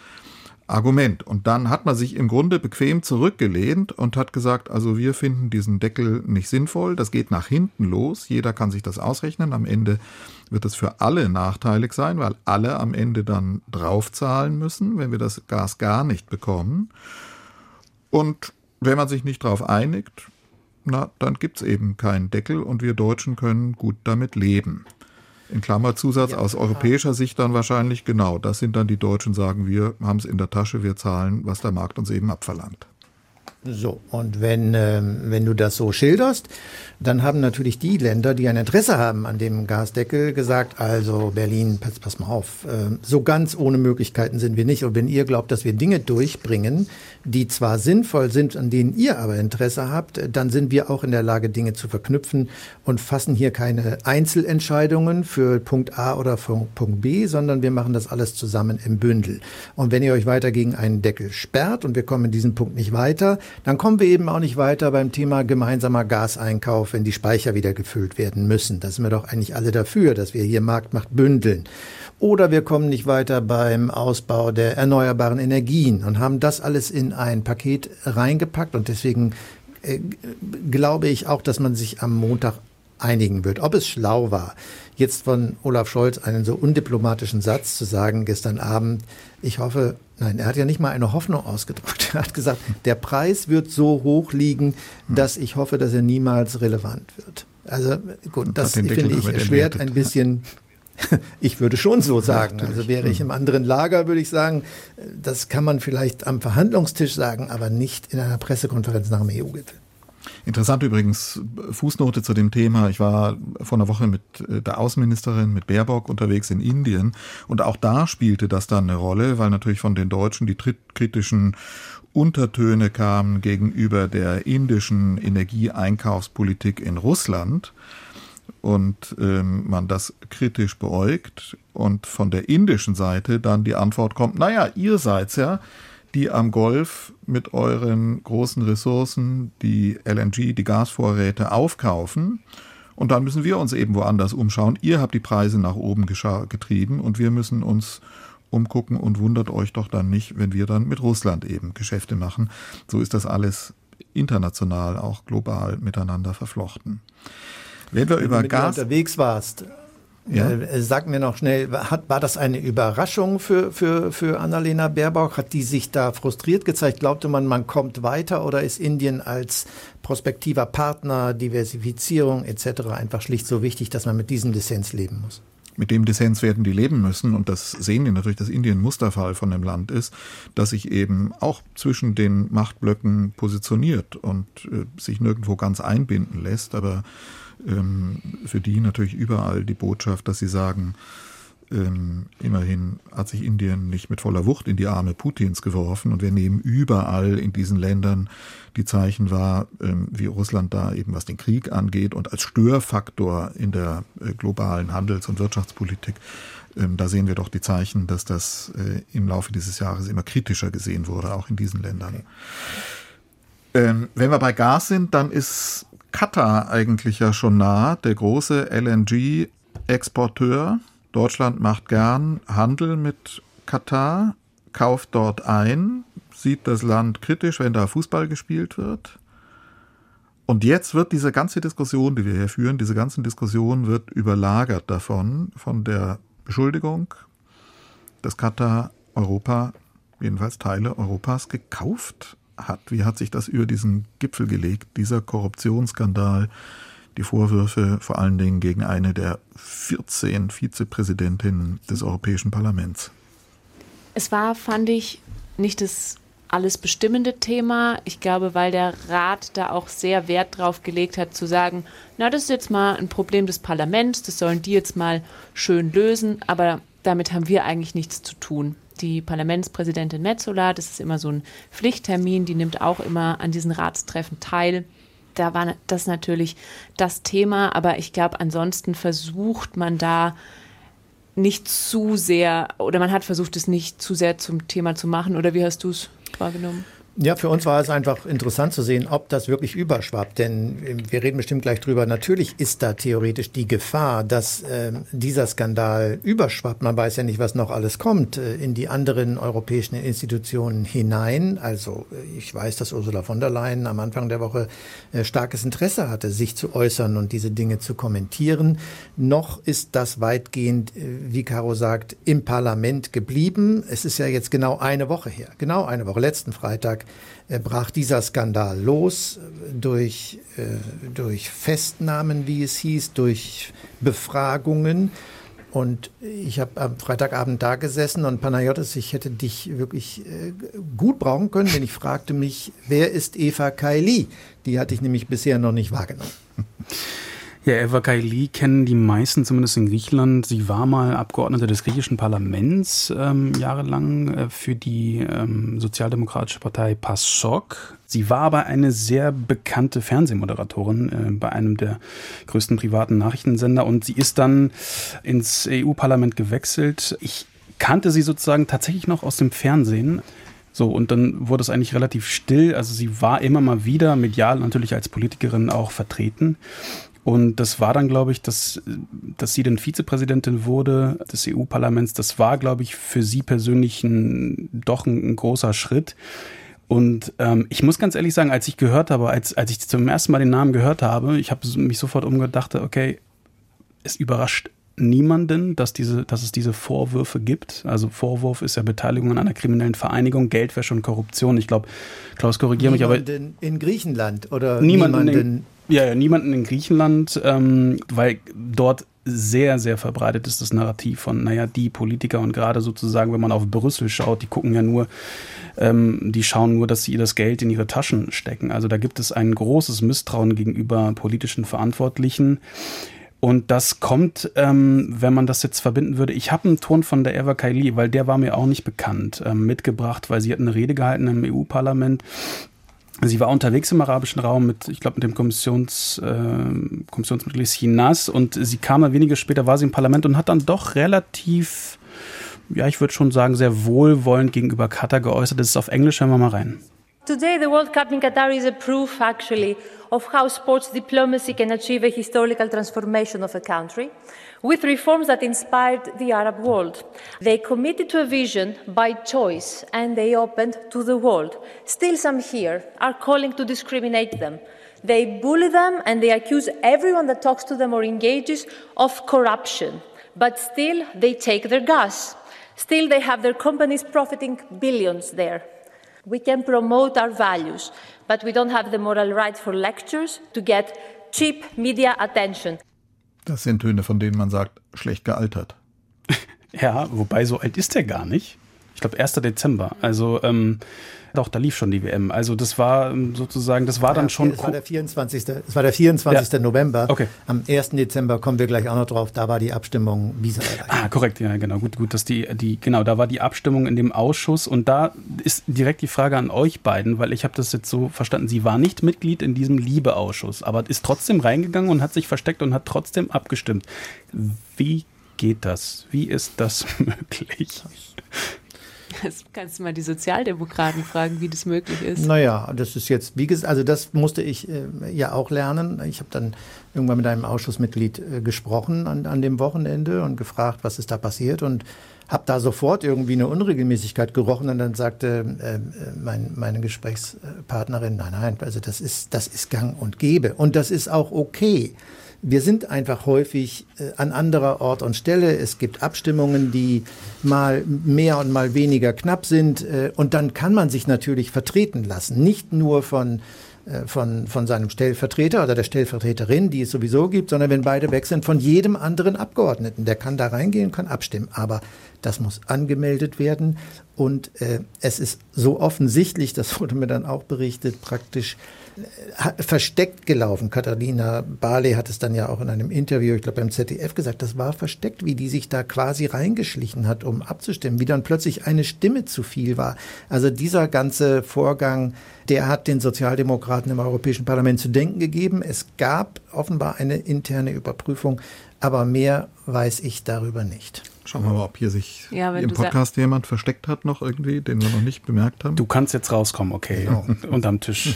Argument. Und dann hat man sich im Grunde bequem zurückgelehnt und hat gesagt, also wir finden diesen Deckel nicht sinnvoll, das geht nach hinten los, jeder kann sich das ausrechnen, am Ende wird es für alle nachteilig sein, weil alle am Ende dann draufzahlen müssen, wenn wir das Gas gar nicht bekommen. Und wenn man sich nicht darauf einigt, na, dann gibt es eben keinen Deckel und wir Deutschen können gut damit leben. In Klammerzusatz ja, aus europäischer Sicht dann wahrscheinlich genau. Das sind dann die Deutschen, sagen wir, haben es in der Tasche, wir zahlen, was der Markt uns eben abverlangt. So, und wenn, äh, wenn du das so schilderst, dann haben natürlich die Länder, die ein Interesse haben an dem Gasdeckel, gesagt, also Berlin, pass, pass mal auf, äh, so ganz ohne Möglichkeiten sind wir nicht. Und wenn ihr glaubt, dass wir Dinge durchbringen, die zwar sinnvoll sind, an denen ihr aber Interesse habt, dann sind wir auch in der Lage, Dinge zu verknüpfen und fassen hier keine Einzelentscheidungen für Punkt A oder Punkt B, sondern wir machen das alles zusammen im Bündel. Und wenn ihr euch weiter gegen einen Deckel sperrt und wir kommen in diesem Punkt nicht weiter, dann kommen wir eben auch nicht weiter beim Thema gemeinsamer Gaseinkauf, wenn die Speicher wieder gefüllt werden müssen. Da sind wir doch eigentlich alle dafür, dass wir hier Marktmacht bündeln. Oder wir kommen nicht weiter beim Ausbau der erneuerbaren Energien und haben das alles in ein Paket reingepackt. Und deswegen äh, glaube ich auch, dass man sich am Montag einigen wird. Ob es schlau war, jetzt von Olaf Scholz einen so undiplomatischen Satz zu sagen gestern Abend, ich hoffe, Nein, er hat ja nicht mal eine Hoffnung ausgedrückt. Er hat gesagt, der Preis wird so hoch liegen, dass ich hoffe, dass er niemals relevant wird. Also gut, das finde ich erschwert ein bisschen. Ich würde schon so sagen. Also wäre ich im anderen Lager, würde ich sagen, das kann man vielleicht am Verhandlungstisch sagen, aber nicht in einer Pressekonferenz nach dem EU-Gipfel. Interessant übrigens, Fußnote zu dem Thema. Ich war vor einer Woche mit äh, der Außenministerin, mit Baerbock unterwegs in Indien. Und auch da spielte das dann eine Rolle, weil natürlich von den Deutschen die kritischen Untertöne kamen gegenüber der indischen Energieeinkaufspolitik in Russland. Und ähm, man das kritisch beäugt. Und von der indischen Seite dann die Antwort kommt, naja, ihr seid's ja, die am Golf mit euren großen Ressourcen die LNG, die Gasvorräte aufkaufen. Und dann müssen wir uns eben woanders umschauen. Ihr habt die Preise nach oben getrieben und wir müssen uns umgucken und wundert euch doch dann nicht, wenn wir dann mit Russland eben Geschäfte machen. So ist das alles international, auch global miteinander verflochten. Wenn wir wenn über Gas unterwegs warst, ja. Äh, sag mir noch schnell, hat, war das eine Überraschung für, für, für Annalena Baerbock? Hat die sich da frustriert gezeigt? Glaubte man, man kommt weiter oder ist Indien als prospektiver Partner, Diversifizierung etc. einfach schlicht so wichtig, dass man mit diesem Dissens leben muss? Mit dem Dissens werden die leben müssen. Und das sehen wir natürlich, dass Indien Musterfall von dem Land ist, dass sich eben auch zwischen den Machtblöcken positioniert und äh, sich nirgendwo ganz einbinden lässt. Aber ähm, für die natürlich überall die Botschaft, dass sie sagen, ähm, immerhin hat sich Indien nicht mit voller Wucht in die Arme Putins geworfen und wir nehmen überall in diesen Ländern die Zeichen wahr, ähm, wie Russland da eben was den Krieg angeht und als Störfaktor in der äh, globalen Handels- und Wirtschaftspolitik. Ähm, da sehen wir doch die Zeichen, dass das äh, im Laufe dieses Jahres immer kritischer gesehen wurde, auch in diesen Ländern. Ähm, wenn wir bei Gas sind, dann ist Katar eigentlich ja schon nah, der große LNG-Exporteur. Deutschland macht gern Handel mit Katar, kauft dort ein, sieht das Land kritisch, wenn da Fußball gespielt wird. Und jetzt wird diese ganze Diskussion, die wir hier führen, diese ganzen Diskussionen wird überlagert davon, von der Beschuldigung, dass Katar Europa, jedenfalls Teile Europas, gekauft hat. Wie hat sich das über diesen Gipfel gelegt, dieser Korruptionsskandal, die Vorwürfe vor allen Dingen gegen eine der 14 Vizepräsidentinnen des Europäischen Parlaments. Es war, fand ich, nicht das alles bestimmende Thema. Ich glaube, weil der Rat da auch sehr Wert drauf gelegt hat, zu sagen, na, das ist jetzt mal ein Problem des Parlaments, das sollen die jetzt mal schön lösen, aber damit haben wir eigentlich nichts zu tun. Die Parlamentspräsidentin Metzola, das ist immer so ein Pflichttermin, die nimmt auch immer an diesen Ratstreffen teil. Da war das natürlich das Thema, aber ich glaube, ansonsten versucht man da nicht zu sehr, oder man hat versucht, es nicht zu sehr zum Thema zu machen, oder wie hast du es wahrgenommen? Ja, für uns war es einfach interessant zu sehen, ob das wirklich überschwappt. Denn äh, wir reden bestimmt gleich drüber. Natürlich ist da theoretisch die Gefahr, dass äh, dieser Skandal überschwappt. Man weiß ja nicht, was noch alles kommt äh, in die anderen europäischen Institutionen hinein. Also äh, ich weiß, dass Ursula von der Leyen am Anfang der Woche äh, starkes Interesse hatte, sich zu äußern und diese Dinge zu kommentieren. Noch ist das weitgehend, äh, wie Caro sagt, im Parlament geblieben. Es ist ja jetzt genau eine Woche her, genau eine Woche, letzten Freitag äh, brach dieser Skandal los durch, äh, durch Festnahmen, wie es hieß, durch Befragungen. Und ich habe am Freitagabend da gesessen und Panayotis, ich hätte dich wirklich äh, gut brauchen können, denn ich fragte mich, wer ist Eva Kaili? Die hatte ich nämlich bisher noch nicht wahrgenommen. Ja, Eva Kaili kennen die meisten, zumindest in Griechenland. Sie war mal Abgeordnete des griechischen Parlaments ähm, jahrelang äh, für die ähm, sozialdemokratische Partei PASOK. Sie war aber eine sehr bekannte Fernsehmoderatorin äh, bei einem der größten privaten Nachrichtensender und sie ist dann ins EU-Parlament gewechselt. Ich kannte sie sozusagen tatsächlich noch aus dem Fernsehen. So, und dann wurde es eigentlich relativ still. Also sie war immer mal wieder medial natürlich als Politikerin auch vertreten. Und das war dann, glaube ich, dass, dass sie dann Vizepräsidentin wurde des EU-Parlaments. Das war, glaube ich, für sie persönlich ein, doch ein, ein großer Schritt. Und ähm, ich muss ganz ehrlich sagen, als ich gehört habe, als, als ich zum ersten Mal den Namen gehört habe, ich habe mich sofort umgedacht, okay, es überrascht niemanden, dass, diese, dass es diese Vorwürfe gibt. Also Vorwurf ist ja Beteiligung an einer kriminellen Vereinigung, Geldwäsche und Korruption. Ich glaube, Klaus, korrigiere mich, aber... in Griechenland oder niemanden, niemanden in, ja, ja, niemanden in Griechenland, ähm, weil dort sehr, sehr verbreitet ist das Narrativ von, naja, die Politiker und gerade sozusagen, wenn man auf Brüssel schaut, die gucken ja nur, ähm, die schauen nur, dass sie das Geld in ihre Taschen stecken. Also da gibt es ein großes Misstrauen gegenüber politischen Verantwortlichen. Und das kommt, ähm, wenn man das jetzt verbinden würde. Ich habe einen Ton von der Eva Kaili, weil der war mir auch nicht bekannt, ähm, mitgebracht, weil sie hat eine Rede gehalten im EU-Parlament Sie war unterwegs im arabischen Raum mit, ich glaube, mit dem Kommissions, äh, Kommissionsmitglied Hinas und sie kam dann wenige später, war sie im Parlament und hat dann doch relativ, ja, ich würde schon sagen, sehr wohlwollend gegenüber Katar geäußert. Das ist auf Englisch, hören wir mal rein. Today, the World Cup in Qatar is a proof, actually, of how sports diplomacy can achieve a historical transformation of a country with reforms that inspired the Arab world. They committed to a vision by choice and they opened to the world. Still, some here are calling to discriminate them. They bully them and they accuse everyone that talks to them or engages of corruption. But still, they take their gas. Still, they have their companies profiting billions there. We can promote our values, but we don't have the moral right for lectures to get cheap media attention. Das sind Töne, von denen man sagt, schlecht gealtert. ja, wobei so alt ist er gar nicht. Ich glaube, 1. Dezember. Also, ähm, doch, da lief schon die WM. Also das war ähm, sozusagen, das war dann schon. Es war der 24. Es war der 24. Ja. November. Okay. Am 1. Dezember kommen wir gleich auch noch drauf. Da war die Abstimmung Visa. Ah, korrekt, ja, genau. Gut, gut, dass die, die, genau, da war die Abstimmung in dem Ausschuss und da ist direkt die Frage an euch beiden, weil ich habe das jetzt so verstanden, sie war nicht Mitglied in diesem Liebeausschuss, aber ist trotzdem reingegangen und hat sich versteckt und hat trotzdem abgestimmt. Wie geht das? Wie ist das möglich? Das kannst du mal die Sozialdemokraten fragen, wie das möglich ist. Naja, das ist jetzt, wie gesagt, also das musste ich äh, ja auch lernen. Ich habe dann irgendwann mit einem Ausschussmitglied äh, gesprochen an, an dem Wochenende und gefragt, was ist da passiert und habe da sofort irgendwie eine Unregelmäßigkeit gerochen und dann sagte äh, mein, meine Gesprächspartnerin, nein, nein, also das ist, das ist gang und gäbe und das ist auch okay wir sind einfach häufig äh, an anderer Ort und Stelle. Es gibt Abstimmungen, die mal mehr und mal weniger knapp sind. Äh, und dann kann man sich natürlich vertreten lassen. Nicht nur von äh, von, von seinem Stellvertreter oder der Stellvertreterin, die es sowieso gibt, sondern wenn beide weg sind, von jedem anderen Abgeordneten. Der kann da reingehen, kann abstimmen. Aber das muss angemeldet werden. Und äh, es ist so offensichtlich, das wurde mir dann auch berichtet, praktisch versteckt gelaufen. Katharina Barley hat es dann ja auch in einem Interview, ich glaube beim ZDF gesagt, das war versteckt, wie die sich da quasi reingeschlichen hat, um abzustimmen, wie dann plötzlich eine Stimme zu viel war. Also dieser ganze Vorgang, der hat den Sozialdemokraten im Europäischen Parlament zu denken gegeben. Es gab offenbar eine interne Überprüfung, aber mehr weiß ich darüber nicht. Schauen wir mal, ob hier sich ja, im Podcast jemand versteckt hat noch irgendwie, den wir noch nicht bemerkt haben. Du kannst jetzt rauskommen, okay, genau. unterm Tisch.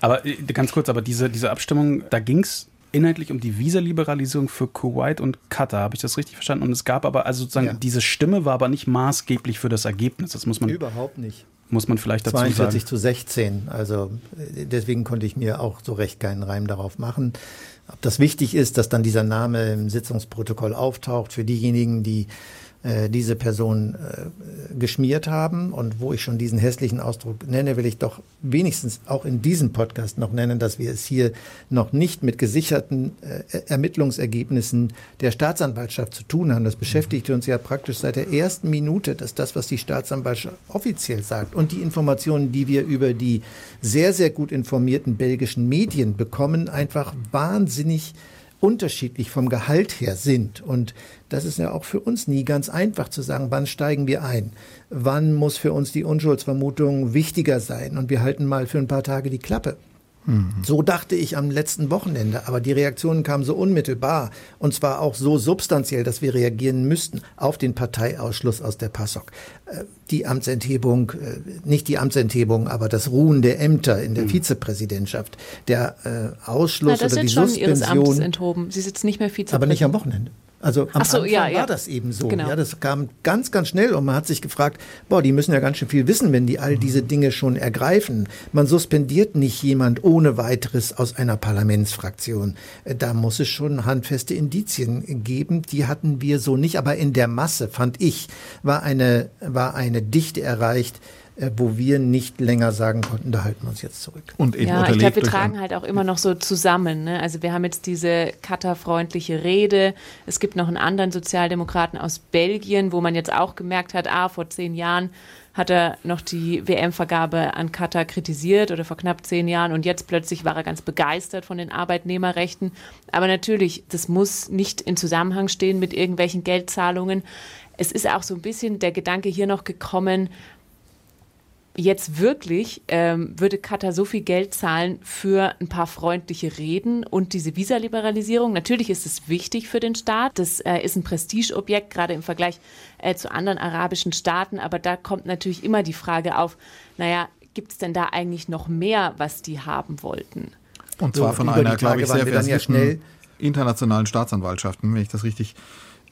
aber äh, ganz kurz, aber diese, diese Abstimmung, da ging es inhaltlich um die Visaliberalisierung für Kuwait und Katar. Habe ich das richtig verstanden? Und es gab aber, also sozusagen, ja. diese Stimme war aber nicht maßgeblich für das Ergebnis. Das muss man. Überhaupt nicht. Muss man vielleicht dazu 42 sagen. zu 16. Also äh, deswegen konnte ich mir auch so recht keinen Reim darauf machen. Ob das wichtig ist, dass dann dieser Name im Sitzungsprotokoll auftaucht für diejenigen, die äh, diese Person äh, geschmiert haben. Und wo ich schon diesen hässlichen Ausdruck nenne, will ich doch wenigstens auch in diesem Podcast noch nennen, dass wir es hier noch nicht mit gesicherten äh, Ermittlungsergebnissen der Staatsanwaltschaft zu tun haben. Das beschäftigt uns ja praktisch seit der ersten Minute, dass das, was die Staatsanwaltschaft offiziell sagt und die Informationen, die wir über die sehr, sehr gut informierten belgischen Medien bekommen, einfach wahnsinnig unterschiedlich vom Gehalt her sind. Und das ist ja auch für uns nie ganz einfach zu sagen, wann steigen wir ein? Wann muss für uns die Unschuldsvermutung wichtiger sein? Und wir halten mal für ein paar Tage die Klappe. So dachte ich am letzten Wochenende, aber die Reaktionen kamen so unmittelbar und zwar auch so substanziell, dass wir reagieren müssten auf den Parteiausschluss aus der PASOK. Äh, die Amtsenthebung, äh, nicht die Amtsenthebung, aber das Ruhen der Ämter in der mhm. Vizepräsidentschaft, der äh, Ausschluss Na, oder die schon Suspension. Ihres Amtes enthoben. Sie sitzt nicht mehr Vizepräsidentin. Aber nicht am Wochenende. Also am so, Anfang ja, war ja. das eben so. Genau. Ja, das kam ganz, ganz schnell und man hat sich gefragt, boah, die müssen ja ganz schön viel wissen, wenn die all diese Dinge schon ergreifen. Man suspendiert nicht jemand ohne weiteres aus einer Parlamentsfraktion. Äh, da muss es schon handfeste Indizien geben. Die hatten wir so nicht, aber in der Masse, fand ich, war eine, war eine Dichte erreicht, wo wir nicht länger sagen konnten, da halten wir uns jetzt zurück. Und eben ja, ich glaube, wir tragen halt auch immer noch so zusammen. Ne? Also wir haben jetzt diese Katar-freundliche Rede. Es gibt noch einen anderen Sozialdemokraten aus Belgien, wo man jetzt auch gemerkt hat, ah, vor zehn Jahren hat er noch die WM-Vergabe an Katar kritisiert oder vor knapp zehn Jahren und jetzt plötzlich war er ganz begeistert von den Arbeitnehmerrechten. Aber natürlich, das muss nicht in Zusammenhang stehen mit irgendwelchen Geldzahlungen. Es ist auch so ein bisschen der Gedanke hier noch gekommen, jetzt wirklich ähm, würde Katar so viel Geld zahlen für ein paar freundliche Reden und diese Visaliberalisierung. Natürlich ist es wichtig für den Staat. Das äh, ist ein Prestigeobjekt, gerade im Vergleich äh, zu anderen arabischen Staaten. Aber da kommt natürlich immer die Frage auf, naja, gibt es denn da eigentlich noch mehr, was die haben wollten? Und zwar so, von einer, glaube ich, sehr versierten ja internationalen Staatsanwaltschaften, wenn ich das richtig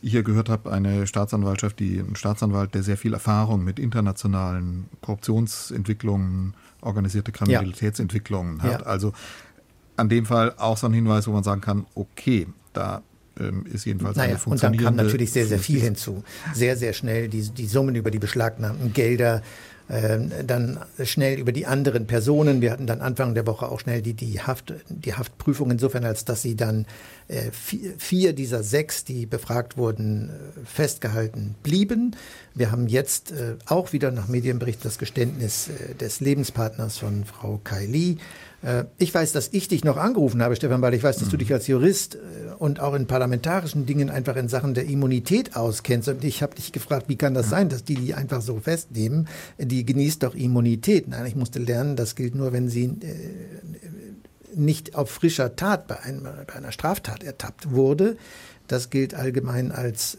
hier gehört habe, eine Staatsanwaltschaft, die ein Staatsanwalt, der sehr viel Erfahrung mit internationalen Korruptionsentwicklungen, organisierte Kriminalitätsentwicklungen ja. hat. Ja. Also an dem Fall auch so ein Hinweis, wo man sagen kann, okay, da ähm, ist jedenfalls naja, eine funktionierende... Und dann kam natürlich sehr, sehr viel hinzu. Sehr, sehr schnell die, die Summen über die beschlagnahmten Gelder, dann schnell über die anderen Personen. Wir hatten dann Anfang der Woche auch schnell die, die, Haft, die Haftprüfung insofern, als dass sie dann äh, vier, vier dieser sechs, die befragt wurden, äh, festgehalten blieben. Wir haben jetzt äh, auch wieder nach Medienbericht das Geständnis des Lebenspartners von Frau Kai Li äh, ich weiß, dass ich dich noch angerufen habe, Stefan, weil ich weiß, dass du mhm. dich als Jurist äh, und auch in parlamentarischen Dingen einfach in Sachen der Immunität auskennst. Und ich habe dich gefragt, wie kann das sein, dass die die einfach so festnehmen? Die genießt doch Immunität. Nein, ich musste lernen, das gilt nur, wenn sie äh, nicht auf frischer Tat bei, einem, bei, einer Straftat ertappt wurde. Das gilt allgemein als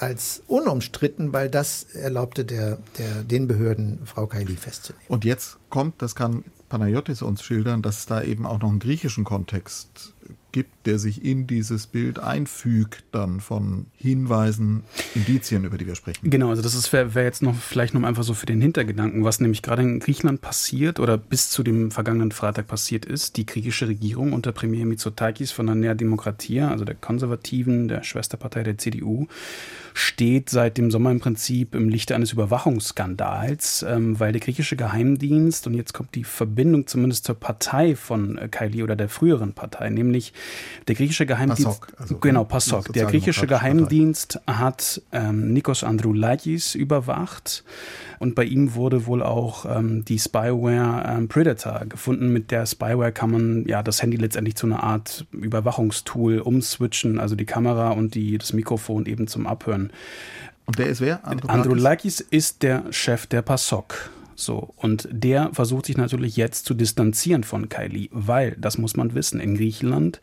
als unumstritten, weil das erlaubte der, der, den Behörden, Frau Kaili festzunehmen. Und jetzt kommt, das kann Panayotis uns schildern, dass es da eben auch noch einen griechischen Kontext gibt, der sich in dieses Bild einfügt, dann von Hinweisen, Indizien, über die wir sprechen. Genau, also das wäre wär jetzt noch vielleicht noch einfach so für den Hintergedanken, was nämlich gerade in Griechenland passiert oder bis zu dem vergangenen Freitag passiert ist. Die griechische Regierung unter Premier Mitsotakis von der Nea Demokratia, also der Konservativen, der Schwesterpartei der CDU, steht seit dem Sommer im Prinzip im Lichte eines Überwachungsskandals, ähm, weil der griechische Geheimdienst, und jetzt kommt die Verbindung zumindest zur Partei von äh, Kaili oder der früheren Partei, nämlich der griechische Geheimdienst. PASOK, also genau, PASOK. Der griechische Geheimdienst Partei. hat ähm, Nikos Androulakis überwacht und bei ihm wurde wohl auch ähm, die Spyware ähm, Predator gefunden. Mit der Spyware kann man ja das Handy letztendlich zu einer Art Überwachungstool umswitchen, also die Kamera und die, das Mikrofon eben zum Abhören. Und der ist wer? Androulakis, Androulakis ist der Chef der PASOK. So, und der versucht sich natürlich jetzt zu distanzieren von Kylie, weil, das muss man wissen, in Griechenland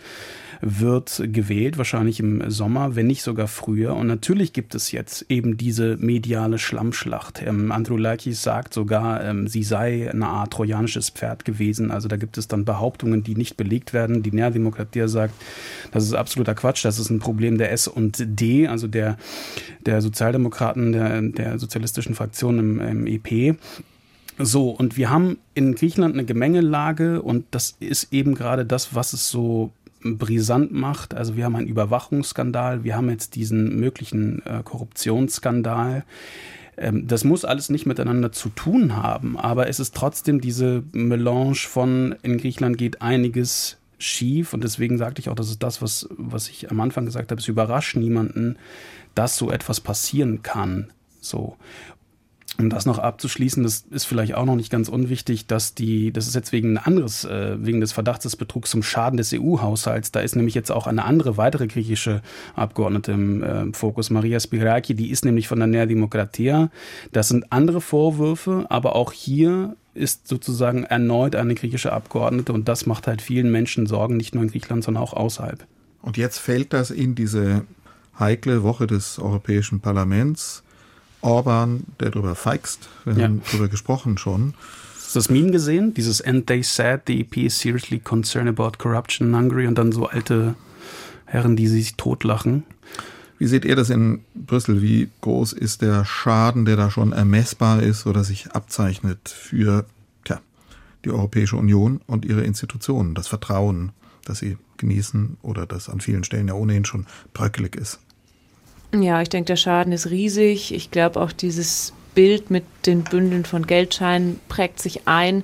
wird gewählt, wahrscheinlich im Sommer, wenn nicht sogar früher. Und natürlich gibt es jetzt eben diese mediale Schlammschlacht. Ähm, Androulakis sagt sogar, ähm, sie sei eine Art trojanisches Pferd gewesen. Also da gibt es dann Behauptungen, die nicht belegt werden. Die Nährdemokratie sagt, das ist absoluter Quatsch, das ist ein Problem der S und D, also der, der Sozialdemokraten, der, der sozialistischen Fraktion im, im EP. So, und wir haben in Griechenland eine Gemengelage und das ist eben gerade das, was es so brisant macht. Also wir haben einen Überwachungsskandal, wir haben jetzt diesen möglichen äh, Korruptionsskandal. Ähm, das muss alles nicht miteinander zu tun haben, aber es ist trotzdem diese Melange von in Griechenland geht einiges schief und deswegen sagte ich auch, das ist das, was, was ich am Anfang gesagt habe, es überrascht niemanden, dass so etwas passieren kann. So um das noch abzuschließen, das ist vielleicht auch noch nicht ganz unwichtig, dass die, das ist jetzt wegen ein anderes, äh, wegen des Verdachts des Betrugs zum Schaden des EU-Haushalts, da ist nämlich jetzt auch eine andere weitere griechische Abgeordnete im äh, Fokus, Maria Spiraki, die ist nämlich von der Nea Demokratia. Das sind andere Vorwürfe, aber auch hier ist sozusagen erneut eine griechische Abgeordnete und das macht halt vielen Menschen Sorgen, nicht nur in Griechenland, sondern auch außerhalb. Und jetzt fällt das in diese heikle Woche des Europäischen Parlaments Orban, der darüber feigst. Wir ja. haben darüber gesprochen schon. Hast du das Meme gesehen? Dieses And they said the EP is seriously concerned about corruption in Hungary und dann so alte Herren, die sich totlachen. Wie seht ihr das in Brüssel? Wie groß ist der Schaden, der da schon ermessbar ist oder sich abzeichnet für tja, die Europäische Union und ihre Institutionen, das Vertrauen, das sie genießen oder das an vielen Stellen ja ohnehin schon bröckelig ist? Ja, ich denke, der Schaden ist riesig. Ich glaube, auch dieses Bild mit den Bündeln von Geldscheinen prägt sich ein.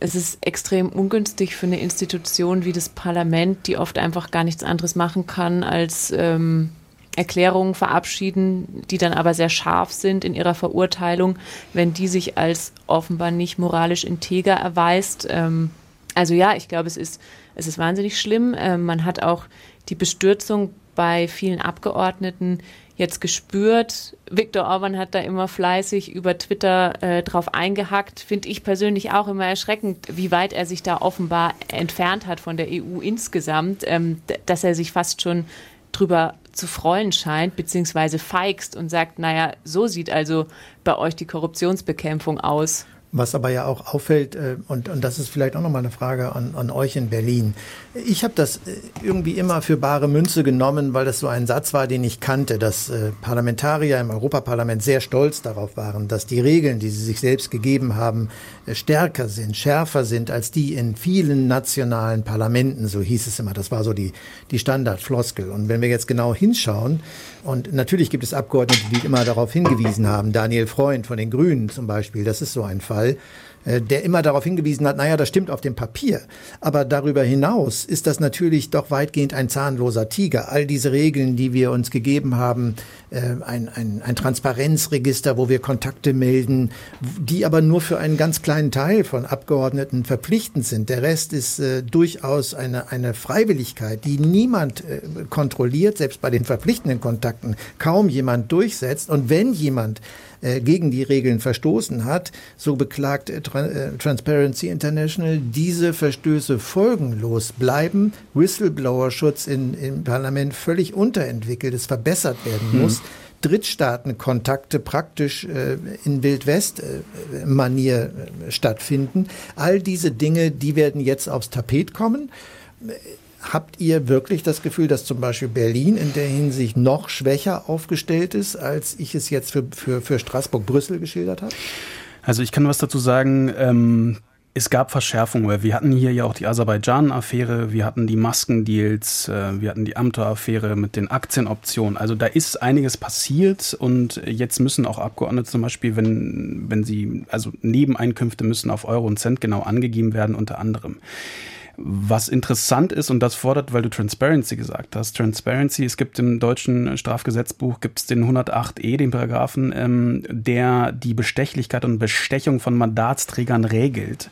Es ist extrem ungünstig für eine Institution wie das Parlament, die oft einfach gar nichts anderes machen kann, als ähm, Erklärungen verabschieden, die dann aber sehr scharf sind in ihrer Verurteilung, wenn die sich als offenbar nicht moralisch integer erweist. Ähm, also ja, ich glaube, es ist, es ist wahnsinnig schlimm. Ähm, man hat auch die Bestürzung bei vielen Abgeordneten jetzt gespürt. Viktor Orban hat da immer fleißig über Twitter äh, drauf eingehackt. Finde ich persönlich auch immer erschreckend, wie weit er sich da offenbar entfernt hat von der EU insgesamt, ähm, dass er sich fast schon drüber zu freuen scheint, beziehungsweise feigst und sagt, naja, so sieht also bei euch die Korruptionsbekämpfung aus. Was aber ja auch auffällt, äh, und, und das ist vielleicht auch nochmal eine Frage an, an euch in Berlin. Ich habe das äh, irgendwie immer für bare Münze genommen, weil das so ein Satz war, den ich kannte, dass äh, Parlamentarier im Europaparlament sehr stolz darauf waren, dass die Regeln, die sie sich selbst gegeben haben, stärker sind, schärfer sind als die in vielen nationalen Parlamenten, so hieß es immer. Das war so die, die Standardfloskel. Und wenn wir jetzt genau hinschauen, und natürlich gibt es Abgeordnete, die immer darauf hingewiesen haben, Daniel Freund von den Grünen zum Beispiel, das ist so ein Fall, der immer darauf hingewiesen hat, naja, das stimmt auf dem Papier. Aber darüber hinaus ist das natürlich doch weitgehend ein zahnloser Tiger. All diese Regeln, die wir uns gegeben haben, äh, ein, ein, ein Transparenzregister, wo wir Kontakte melden, die aber nur für einen ganz kleinen Teil von Abgeordneten verpflichtend sind. Der Rest ist äh, durchaus eine, eine Freiwilligkeit, die niemand äh, kontrolliert, selbst bei den verpflichtenden Kontakten kaum jemand durchsetzt. Und wenn jemand äh, gegen die Regeln verstoßen hat, so beklagt äh, Transparency International, diese Verstöße folgenlos bleiben, Whistleblower-Schutz im Parlament völlig unterentwickelt, es verbessert werden hm. muss. Drittstaatenkontakte praktisch äh, in Wildwest-Manier äh, stattfinden. All diese Dinge, die werden jetzt aufs Tapet kommen Habt ihr wirklich das Gefühl, dass zum Beispiel Berlin in der Hinsicht noch schwächer aufgestellt ist, als ich es jetzt für, für, für Straßburg-Brüssel geschildert habe? Also ich kann was dazu sagen. Ähm es gab Verschärfungen. Wir hatten hier ja auch die Aserbaidschan-Affäre, wir hatten die Maskendeals, äh, wir hatten die Amtor-Affäre mit den Aktienoptionen. Also da ist einiges passiert und jetzt müssen auch Abgeordnete zum Beispiel, wenn, wenn sie, also Nebeneinkünfte müssen auf Euro und Cent genau angegeben werden, unter anderem. Was interessant ist, und das fordert, weil du Transparency gesagt hast, Transparency, es gibt im deutschen Strafgesetzbuch, gibt es den 108e, den Paragraphen, ähm, der die Bestechlichkeit und Bestechung von Mandatsträgern regelt.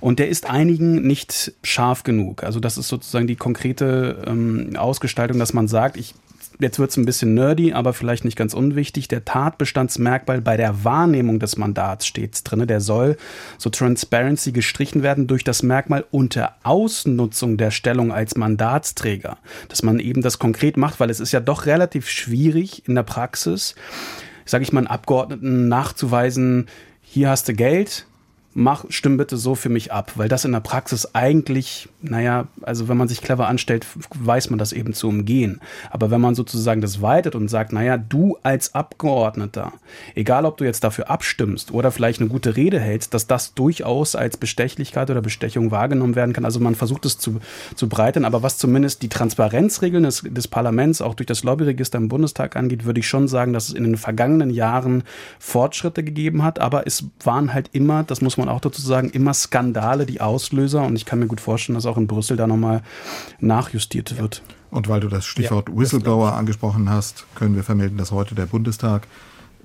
Und der ist einigen nicht scharf genug. Also das ist sozusagen die konkrete ähm, Ausgestaltung, dass man sagt, ich jetzt wird es ein bisschen nerdy, aber vielleicht nicht ganz unwichtig, der Tatbestandsmerkmal bei der Wahrnehmung des Mandats steht drin. Der soll so Transparency gestrichen werden durch das Merkmal unter Ausnutzung der Stellung als Mandatsträger. Dass man eben das konkret macht, weil es ist ja doch relativ schwierig in der Praxis, sage ich mal, einen Abgeordneten nachzuweisen, hier hast du Geld, mach, stimm bitte so für mich ab, weil das in der Praxis eigentlich, naja, also wenn man sich clever anstellt, weiß man das eben zu umgehen. Aber wenn man sozusagen das weitet und sagt, naja, du als Abgeordneter, egal ob du jetzt dafür abstimmst oder vielleicht eine gute Rede hältst, dass das durchaus als Bestechlichkeit oder Bestechung wahrgenommen werden kann. Also man versucht es zu, zu breitern, aber was zumindest die Transparenzregeln des, des Parlaments auch durch das Lobbyregister im Bundestag angeht, würde ich schon sagen, dass es in den vergangenen Jahren Fortschritte gegeben hat, aber es waren halt immer, das muss man man auch dazu sagen, immer Skandale die Auslöser. Und ich kann mir gut vorstellen, dass auch in Brüssel da nochmal nachjustiert wird. Und weil du das Stichwort ja, Whistleblower angesprochen hast, können wir vermelden, dass heute der Bundestag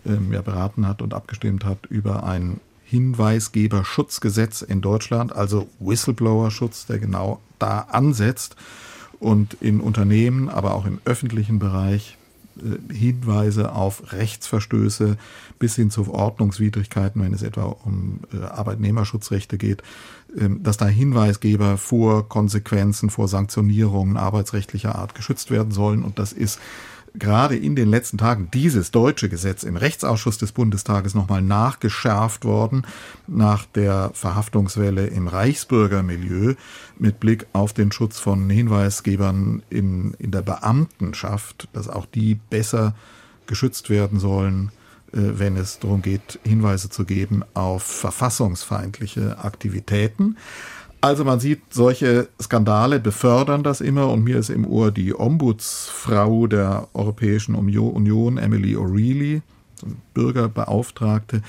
ähm, ja, beraten hat und abgestimmt hat über ein Hinweisgeberschutzgesetz in Deutschland, also Whistleblower-Schutz, der genau da ansetzt und in Unternehmen, aber auch im öffentlichen Bereich Hinweise auf Rechtsverstöße bis hin zu Ordnungswidrigkeiten, wenn es etwa um äh, Arbeitnehmerschutzrechte geht, ähm, dass da Hinweisgeber vor Konsequenzen, vor Sanktionierungen arbeitsrechtlicher Art geschützt werden sollen. Und das ist gerade in den letzten Tagen dieses deutsche Gesetz im Rechtsausschuss des Bundestages nochmal nachgeschärft worden nach der Verhaftungswelle im Reichsbürgermilieu mit Blick auf den Schutz von Hinweisgebern in, in der Beamtenschaft, dass auch die besser geschützt werden sollen, äh, wenn es darum geht, Hinweise zu geben auf verfassungsfeindliche Aktivitäten. Also man sieht, solche Skandale befördern das immer und mir ist im Ohr die Ombudsfrau der Europäischen Union, Emily O'Reilly, Bürgerbeauftragte,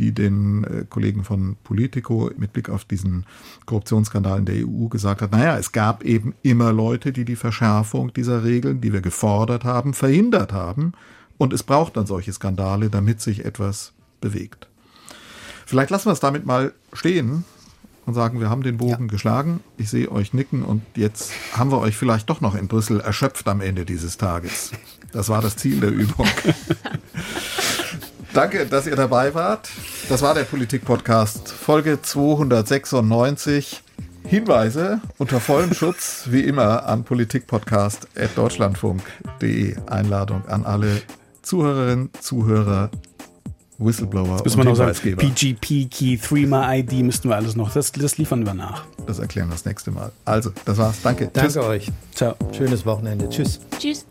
die den äh, Kollegen von Politico mit Blick auf diesen Korruptionsskandal in der EU gesagt hat, naja, es gab eben immer Leute, die die Verschärfung dieser Regeln, die wir gefordert haben, verhindert haben. Und es braucht dann solche Skandale, damit sich etwas bewegt. Vielleicht lassen wir es damit mal stehen und sagen, wir haben den Bogen ja. geschlagen. Ich sehe euch nicken und jetzt haben wir euch vielleicht doch noch in Brüssel erschöpft am Ende dieses Tages. Das war das Ziel der Übung. Danke, dass ihr dabei wart. Das war der Politik-Podcast, Folge 296. Hinweise unter vollem Schutz, wie immer, an politikpodcast.deutschlandfunk.de. Einladung an alle Zuhörerinnen, Zuhörer, Whistleblower. Jetzt müssen wir noch sagen, PGP, Key, Threema ID müssten wir alles noch. Das, das liefern wir nach. Das erklären wir das nächste Mal. Also, das war's. Danke. Danke Tschüss. euch. Ciao. Schönes Wochenende. Tschüss. Tschüss.